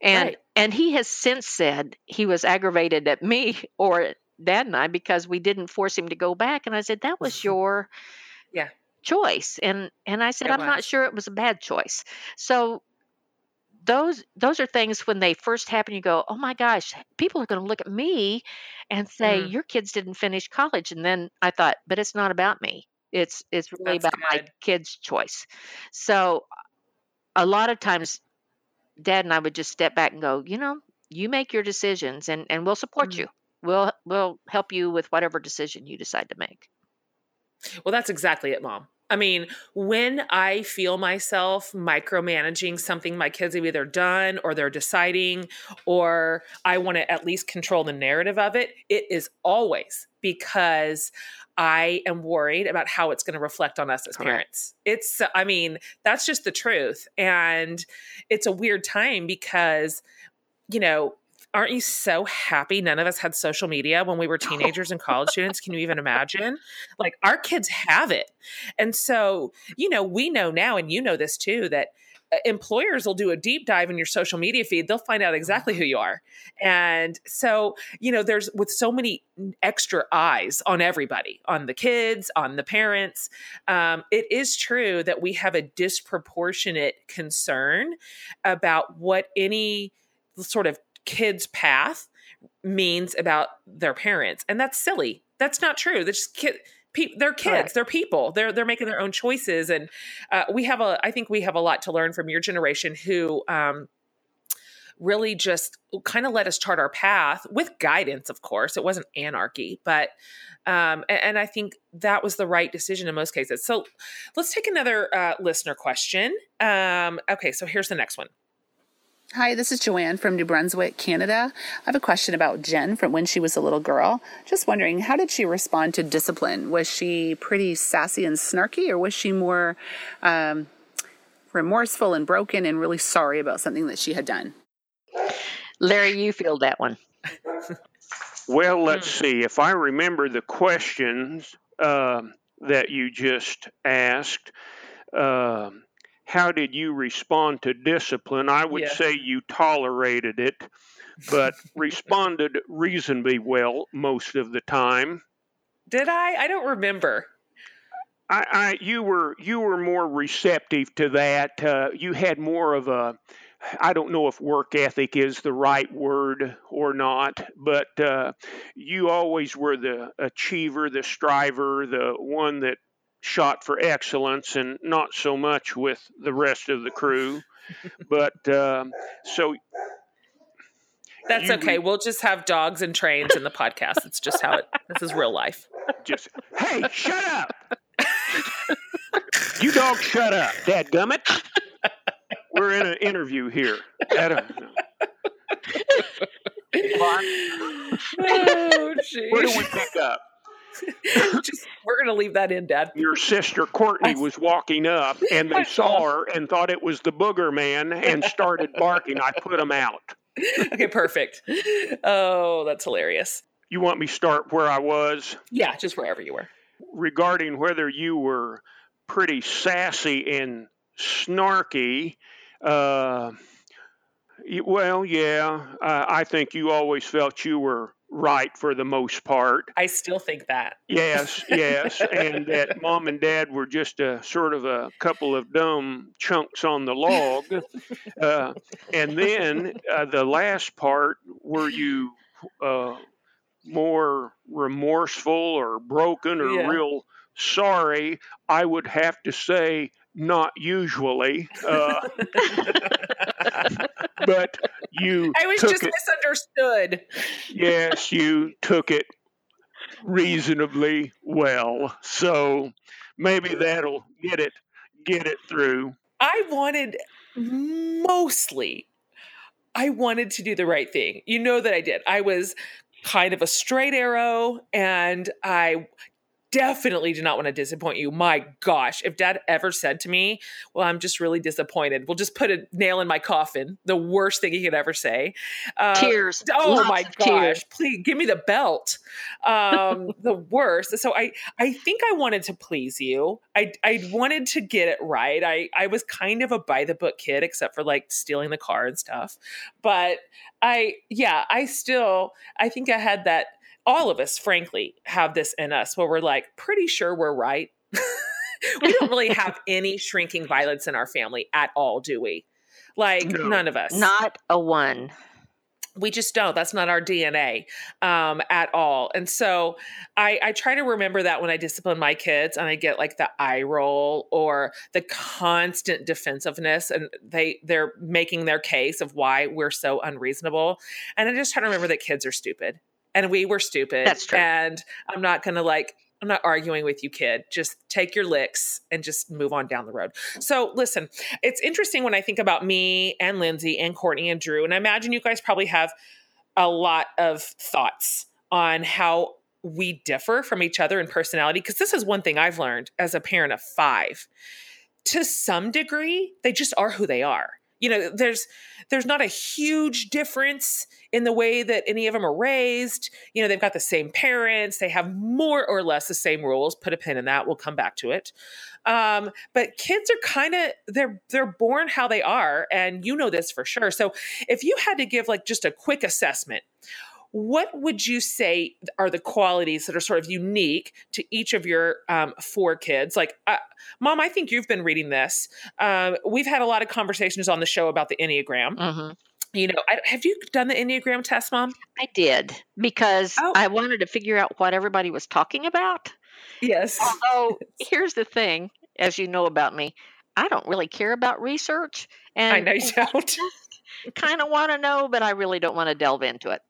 And right. and he has since said he was aggravated at me or dad and I because we didn't force him to go back and I said that was your yeah choice and and I said it I'm was. not sure it was a bad choice. So those those are things when they first happen you go oh my gosh people are going to look at me and say mm. your kids didn't finish college and then i thought but it's not about me it's it's really That's about good. my kid's choice. So a lot of times dad and I would just step back and go, you know, you make your decisions and and we'll support mm-hmm. you. We'll we'll help you with whatever decision you decide to make. Well, that's exactly it, mom. I mean, when I feel myself micromanaging something my kids have either done or they're deciding, or I want to at least control the narrative of it, it is always because I am worried about how it's going to reflect on us as Correct. parents. It's, I mean, that's just the truth. And it's a weird time because, you know, aren't you so happy none of us had social media when we were teenagers and college students? Can you even imagine? Like our kids have it. And so, you know, we know now, and you know this too, that employers will do a deep dive in your social media feed. They'll find out exactly who you are. And so you know there's with so many extra eyes on everybody on the kids on the parents um, it is true that we have a disproportionate concern about what any sort of kid's path means about their parents. And that's silly. That's not true. That's just kid Pe- they're kids they're people they're they're making their own choices and uh, we have a i think we have a lot to learn from your generation who um, really just kind of let us chart our path with guidance of course it wasn't anarchy but um, and, and, i think that was the right decision in most cases. So let's take another uh, listener question um, okay so here's the next one Hi, this is Joanne from New Brunswick, Canada. I have a question about Jen from when she was a little girl. Just wondering, how did she respond to discipline? Was she pretty sassy and snarky, or was she more um, remorseful and broken and really sorry about something that she had done? Larry, you feel that one. well, let's see. If I remember the questions uh, that you just asked, uh, how did you respond to discipline? I would yeah. say you tolerated it, but responded reasonably well most of the time. Did I? I don't remember. I, I you were you were more receptive to that. Uh, you had more of a I don't know if work ethic is the right word or not, but uh, you always were the achiever, the striver, the one that shot for excellence and not so much with the rest of the crew. but um, so that's you, okay. We'll just have dogs and trains in the podcast. It's just how it. This is real life. Just hey, shut up! you dog, shut up, Dad Gummit. We're in an interview here. Adam. oh, Where do we pick up? Just, we're going to leave that in, Dad. Your sister Courtney was walking up, and they saw her and thought it was the booger man and started barking. I put them out. Okay, perfect. Oh, that's hilarious. You want me start where I was? Yeah, just wherever you were. Regarding whether you were pretty sassy and snarky, uh, well, yeah, uh, I think you always felt you were right for the most part. I still think that. Yes, yes, and that mom and dad were just a sort of a couple of dumb chunks on the log. Uh, and then uh, the last part, were you uh, more remorseful or broken or yeah. real sorry? I would have to say not usually. But you. I was just it, misunderstood. Yes, you took it reasonably well. So maybe mm. that'll get it get it through. I wanted mostly I wanted to do the right thing. You know that I did. I was kind of a straight arrow and I definitely do not want to disappoint you. My gosh, if dad ever said to me, Well, I'm just really disappointed, we'll just put a nail in my coffin, the worst thing he could ever say. Uh, tears. Oh Lots my gosh, tears. please give me the belt. Um, the worst. So I, I think I wanted to please you. I, I wanted to get it right. I, I was kind of a by the book kid, except for like stealing the car and stuff. But I, yeah, I still, I think I had that all of us, frankly, have this in us where we're like, pretty sure we're right. we don't really have any shrinking violence in our family at all, do we? Like, no. none of us. Not a one. We just don't. That's not our DNA um, at all. And so I, I try to remember that when I discipline my kids and I get like the eye roll or the constant defensiveness and they they're making their case of why we're so unreasonable. And I just try to remember that kids are stupid and we were stupid. That's true. And I'm not going to like, I'm not arguing with you, kid. Just take your licks and just move on down the road. So, listen, it's interesting when I think about me and Lindsay and Courtney and Drew, and I imagine you guys probably have a lot of thoughts on how we differ from each other in personality because this is one thing I've learned as a parent of 5 to some degree they just are who they are you know there's there's not a huge difference in the way that any of them are raised. You know they've got the same parents. They have more or less the same rules. Put a pin in that. We'll come back to it. Um, but kids are kind of they're they're born how they are and you know this for sure. So if you had to give like just a quick assessment what would you say are the qualities that are sort of unique to each of your um, four kids? Like, uh, mom, I think you've been reading this. Uh, we've had a lot of conversations on the show about the Enneagram. Mm-hmm. You know, I, have you done the Enneagram test, mom? I did because oh. I wanted to figure out what everybody was talking about. Yes. Although, here's the thing as you know about me, I don't really care about research. And I know you don't. kind of want to know, but I really don't want to delve into it.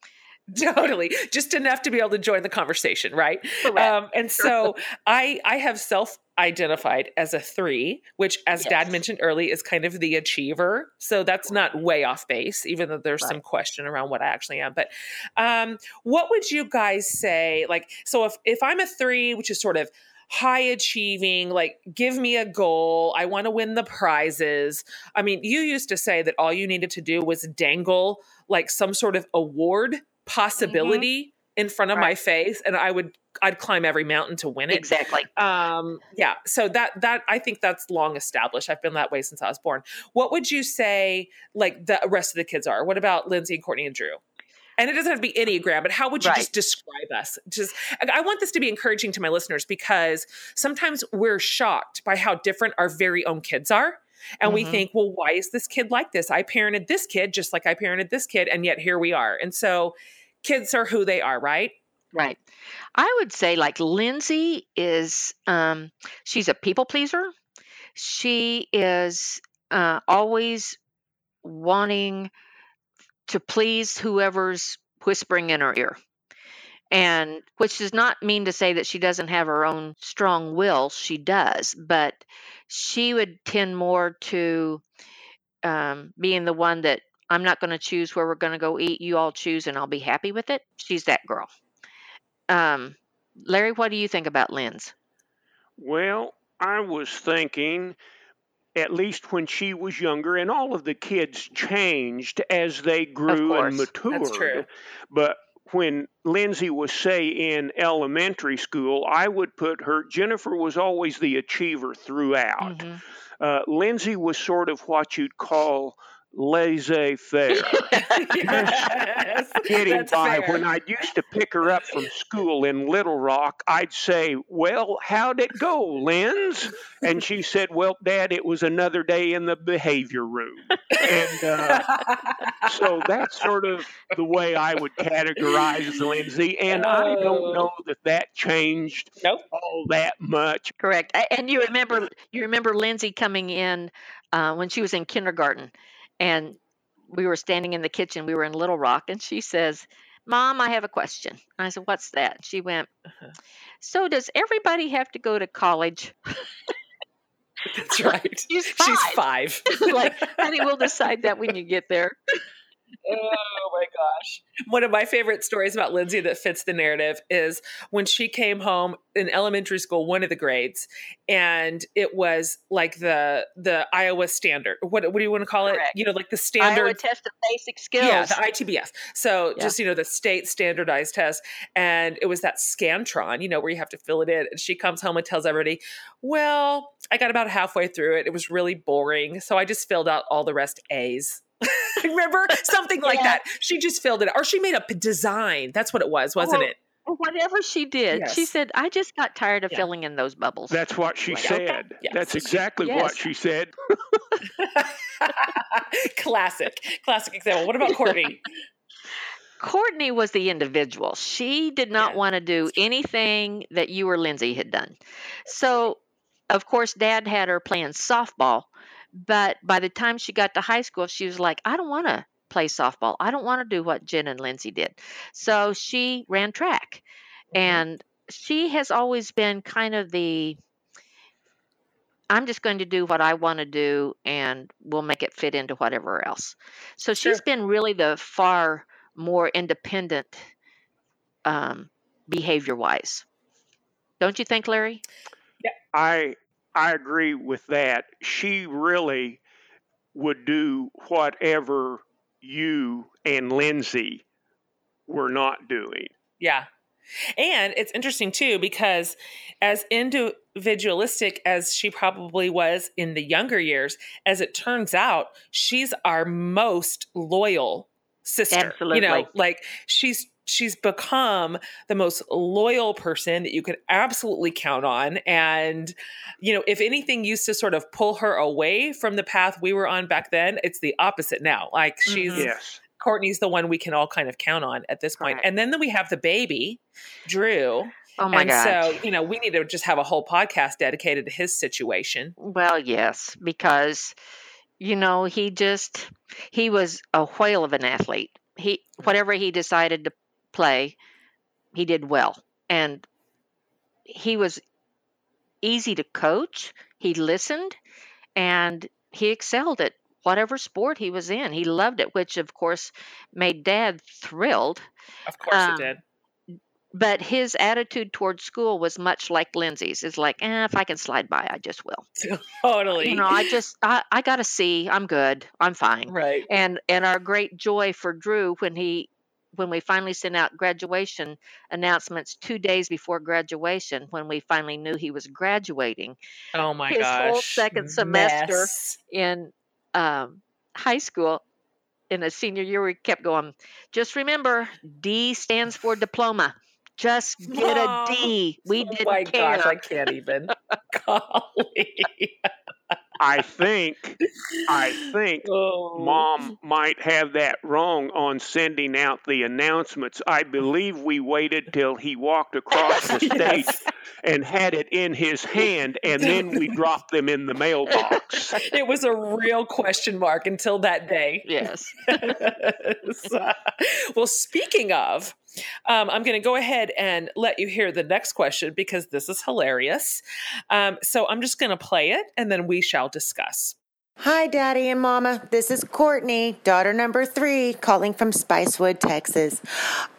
totally just enough to be able to join the conversation right um, and so i i have self identified as a three which as yes. dad mentioned early is kind of the achiever so that's not way off base even though there's right. some question around what i actually am but um, what would you guys say like so if if i'm a three which is sort of high achieving, like give me a goal. I want to win the prizes. I mean, you used to say that all you needed to do was dangle like some sort of award. Possibility mm-hmm. in front of right. my face and I would I'd climb every mountain to win it. Exactly. Um yeah, so that that I think that's long established. I've been that way since I was born. What would you say like the rest of the kids are? What about Lindsay and Courtney and Drew? and it doesn't have to be Enneagram, but how would you right. just describe us? Just, I want this to be encouraging to my listeners because sometimes we're shocked by how different our very own kids are. And mm-hmm. we think, well, why is this kid like this? I parented this kid just like I parented this kid, and yet here we are. And so kids are who they are, right? Right. I would say like Lindsay is um she's a people pleaser. She is uh always wanting to please whoever's whispering in her ear. And which does not mean to say that she doesn't have her own strong will. She does, but she would tend more to um, being the one that I'm not going to choose where we're going to go eat. You all choose, and I'll be happy with it. She's that girl. Um, Larry, what do you think about Lynn's? Well, I was thinking, at least when she was younger, and all of the kids changed as they grew and matured. That's true. But when Lindsay was, say, in elementary school, I would put her, Jennifer was always the achiever throughout. Mm-hmm. Uh, Lindsay was sort of what you'd call laissez faire. yes, getting by. Fair. When I used to pick her up from school in Little Rock, I'd say, Well, how'd it go, Linz? And she said, Well, Dad, it was another day in the behavior room. And uh, so that's sort of the way I would categorize Lindsay. And I don't oh. know that that changed nope. all that much. Correct. And you remember, you remember Lindsay coming in uh, when she was in kindergarten and we were standing in the kitchen. We were in Little Rock, and she says, Mom, I have a question. I said, What's that? She went, uh-huh. So, does everybody have to go to college? That's right. She's five. She's five. like, honey, we'll decide that when you get there oh my gosh. One of my favorite stories about Lindsay that fits the narrative is when she came home in elementary school, one of the grades, and it was like the the Iowa standard. What what do you want to call it? Correct. You know, like the standard Iowa test of basic skills. Yeah, the ITBS. So yeah. just you know the state standardized test, and it was that Scantron, you know, where you have to fill it in. And she comes home and tells everybody, "Well, I got about halfway through it. It was really boring, so I just filled out all the rest A's." Remember something like yeah. that. She just filled it, or she made a design. That's what it was, wasn't well, it? Whatever she did, yes. she said, "I just got tired of yeah. filling in those bubbles." That's what she like, said. Okay. Yes. That's exactly yes. what she said. classic, classic example. What about Courtney? Courtney was the individual. She did not yeah. want to do anything that you or Lindsay had done. So, of course, Dad had her playing softball but by the time she got to high school, she was like, I don't want to play softball. I don't want to do what Jen and Lindsay did. So she ran track. Mm-hmm. And she has always been kind of the I'm just going to do what I want to do and we'll make it fit into whatever else. So she's been really the far more independent um, behavior wise. Don't you think, Larry? Yeah. I I agree with that. She really would do whatever you and Lindsay were not doing. Yeah. And it's interesting too because as individualistic as she probably was in the younger years, as it turns out, she's our most loyal sister. Absolutely. You know, like she's she's become the most loyal person that you could absolutely count on and you know if anything used to sort of pull her away from the path we were on back then it's the opposite now like she's mm-hmm. yes. Courtney's the one we can all kind of count on at this point. Right. And then, then we have the baby, Drew. Oh my and God. so, you know, we need to just have a whole podcast dedicated to his situation. Well, yes, because, you know, he just, he was a whale of an athlete. He, whatever he decided to play, he did well. And he was easy to coach. He listened and he excelled at whatever sport he was in. He loved it, which of course made dad thrilled. Of course um, it did. But his attitude towards school was much like Lindsay's. It's like, eh, if I can slide by, I just will. totally. You know, I just, I, I got to see. I'm good. I'm fine. Right. And and our great joy for Drew when he when we finally sent out graduation announcements two days before graduation, when we finally knew he was graduating. Oh my his gosh! His whole second semester Mess. in um, high school in a senior year, we kept going. Just remember, D stands for diploma. Just get a D. We didn't oh my care. gosh, I can't even. Golly. I think I think oh. mom might have that wrong on sending out the announcements. I believe we waited till he walked across the stage yes. and had it in his hand and then we dropped them in the mailbox. It was a real question mark until that day. Yes. so, well, speaking of um, I'm going to go ahead and let you hear the next question because this is hilarious. Um, so I'm just going to play it and then we shall discuss. Hi, Daddy and Mama. This is Courtney, daughter number three, calling from Spicewood, Texas.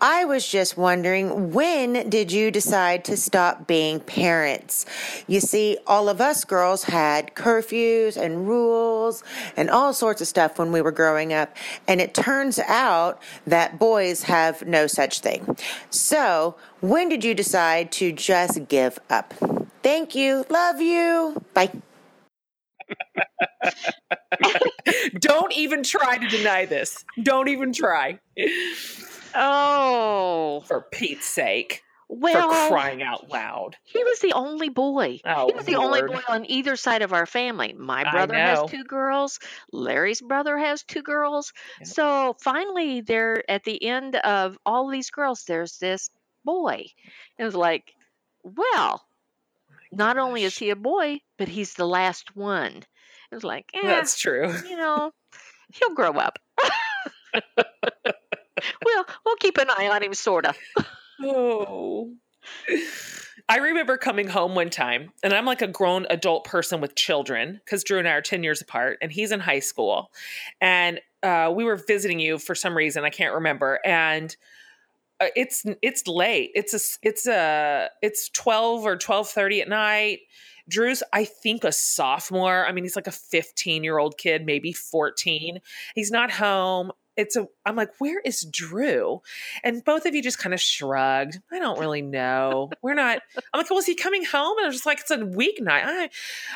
I was just wondering, when did you decide to stop being parents? You see, all of us girls had curfews and rules and all sorts of stuff when we were growing up, and it turns out that boys have no such thing. So, when did you decide to just give up? Thank you. Love you. Bye. Don't even try to deny this. Don't even try. Oh, for Pete's sake. Well, for crying out loud. He was the only boy. Oh, he was the Lord. only boy on either side of our family. My brother has two girls. Larry's brother has two girls. Yep. So finally, there at the end of all these girls, there's this boy. It was like, well, not only is he a boy, but he's the last one. It was like, eh, that's true. You know, he'll grow up. we'll we'll keep an eye on him, sorta. oh. I remember coming home one time, and I'm like a grown adult person with children because Drew and I are 10 years apart, and he's in high school. And uh, we were visiting you for some reason, I can't remember. And Uh, it's it's late. It's a it's a it's twelve or twelve thirty at night. Drew's, I think, a sophomore. I mean, he's like a 15 year old kid, maybe 14. He's not home. It's a, I'm like, where is Drew? And both of you just kind of shrugged. I don't really know. We're not, I'm like, well, he coming home? And I was just like, it's a weeknight. I,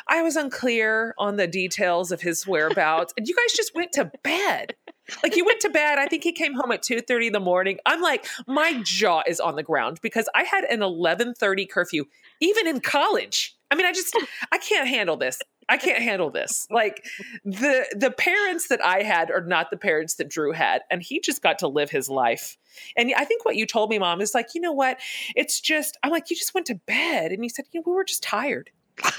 I was unclear on the details of his whereabouts. and you guys just went to bed like he went to bed. I think he came home at 2:30 in the morning. I'm like, my jaw is on the ground because I had an 11:30 curfew even in college. I mean, I just I can't handle this. I can't handle this. Like the the parents that I had are not the parents that Drew had, and he just got to live his life. And I think what you told me, Mom, is like, you know what? It's just I'm like, you just went to bed, and you said, you know, we were just tired.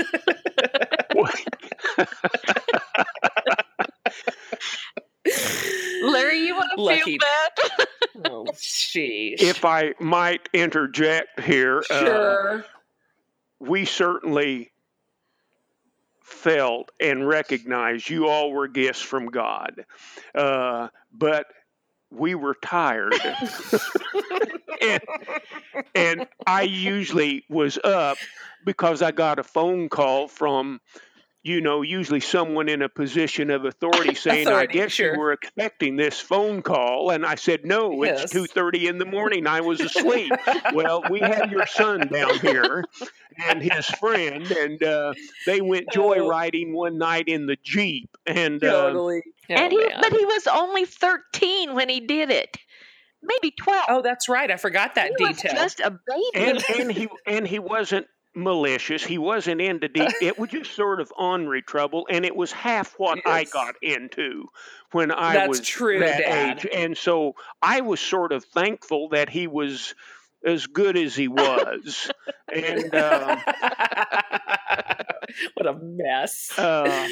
Larry, you want to feel bad? oh, sheesh. If I might interject here, uh, sure. Uh, we certainly felt and recognized you all were gifts from God. Uh, but we were tired. and, and I usually was up because I got a phone call from you know, usually someone in a position of authority saying, authority, "I guess sure. you were expecting this phone call," and I said, "No, yes. it's two thirty in the morning. I was asleep." well, we have your son down here and his friend, and uh, they went oh. joyriding one night in the jeep, and uh, totally. Oh, and he, but he was only thirteen when he did it maybe 12 oh that's right i forgot that he detail just a baby and, and he and he wasn't malicious. He wasn't into deep. It was just sort of ornery trouble, and it was half what yes. I got into when I That's was true, that Dad. age. And so I was sort of thankful that he was as good as he was. and um, what a mess. Uh,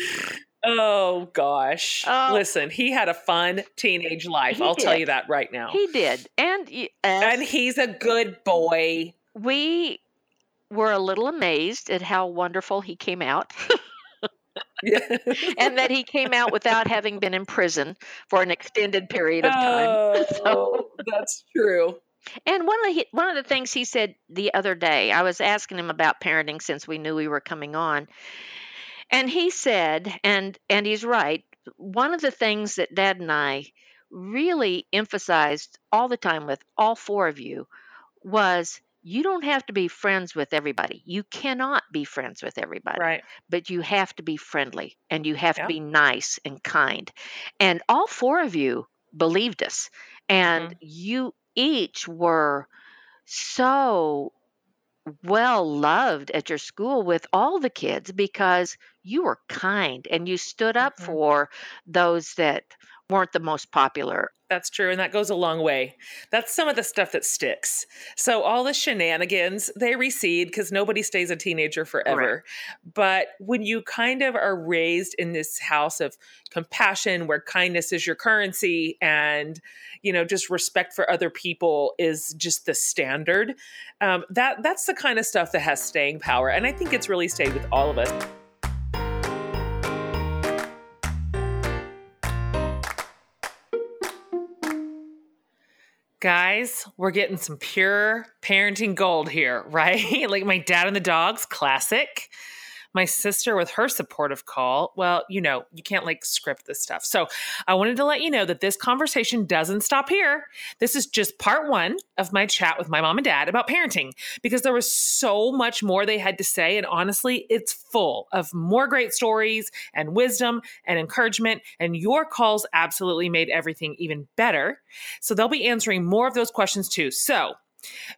Oh gosh. Oh. Listen, he had a fun teenage life. I'll did. tell you that right now. He did. And and he's a good boy. We were a little amazed at how wonderful he came out. and that he came out without having been in prison for an extended period of time. Oh, so, that's true. And one of the one of the things he said the other day, I was asking him about parenting since we knew we were coming on, and he said, and and he's right. One of the things that Dad and I really emphasized all the time with all four of you was you don't have to be friends with everybody. You cannot be friends with everybody. Right. But you have to be friendly and you have yep. to be nice and kind. And all four of you believed us. And mm-hmm. you each were so well loved at your school with all the kids because you were kind and you stood up mm-hmm. for those that weren't the most popular. That's true. And that goes a long way. That's some of the stuff that sticks. So, all the shenanigans, they recede because nobody stays a teenager forever. Right. But when you kind of are raised in this house of compassion where kindness is your currency and, you know, just respect for other people is just the standard, um, that that's the kind of stuff that has staying power. And I think it's really stayed with all of us. Guys, we're getting some pure parenting gold here, right? like my dad and the dogs, classic my sister with her supportive call. Well, you know, you can't like script this stuff. So I wanted to let you know that this conversation doesn't stop here. This is just part one of my chat with my mom and dad about parenting because there was so much more they had to say. And honestly, it's full of more great stories and wisdom and encouragement. And your calls absolutely made everything even better. So they'll be answering more of those questions too. So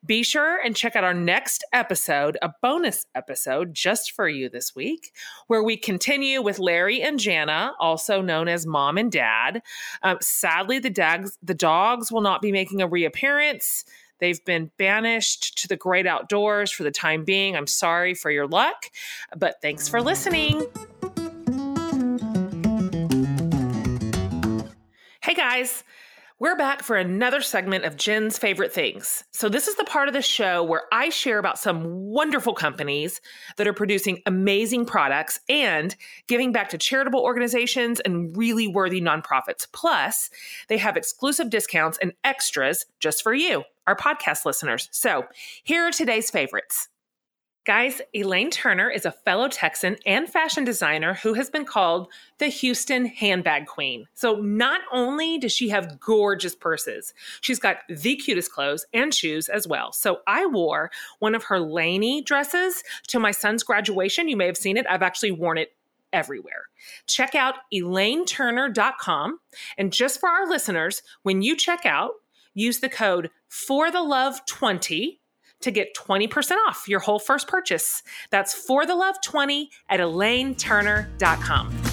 be sure and check out our next episode, a bonus episode just for you this week, where we continue with Larry and Jana, also known as mom and dad. Um, sadly, the dogs, the dogs will not be making a reappearance. They've been banished to the great outdoors for the time being. I'm sorry for your luck, but thanks for listening. Hey guys. We're back for another segment of Jen's favorite things. So, this is the part of the show where I share about some wonderful companies that are producing amazing products and giving back to charitable organizations and really worthy nonprofits. Plus, they have exclusive discounts and extras just for you, our podcast listeners. So, here are today's favorites. Guys, Elaine Turner is a fellow Texan and fashion designer who has been called the Houston handbag queen. So, not only does she have gorgeous purses, she's got the cutest clothes and shoes as well. So, I wore one of her Laney dresses to my son's graduation. You may have seen it. I've actually worn it everywhere. Check out elaineturner.com. And just for our listeners, when you check out, use the code for the love 20 to get 20% off your whole first purchase. That's for the love 20 at elaineturner.com.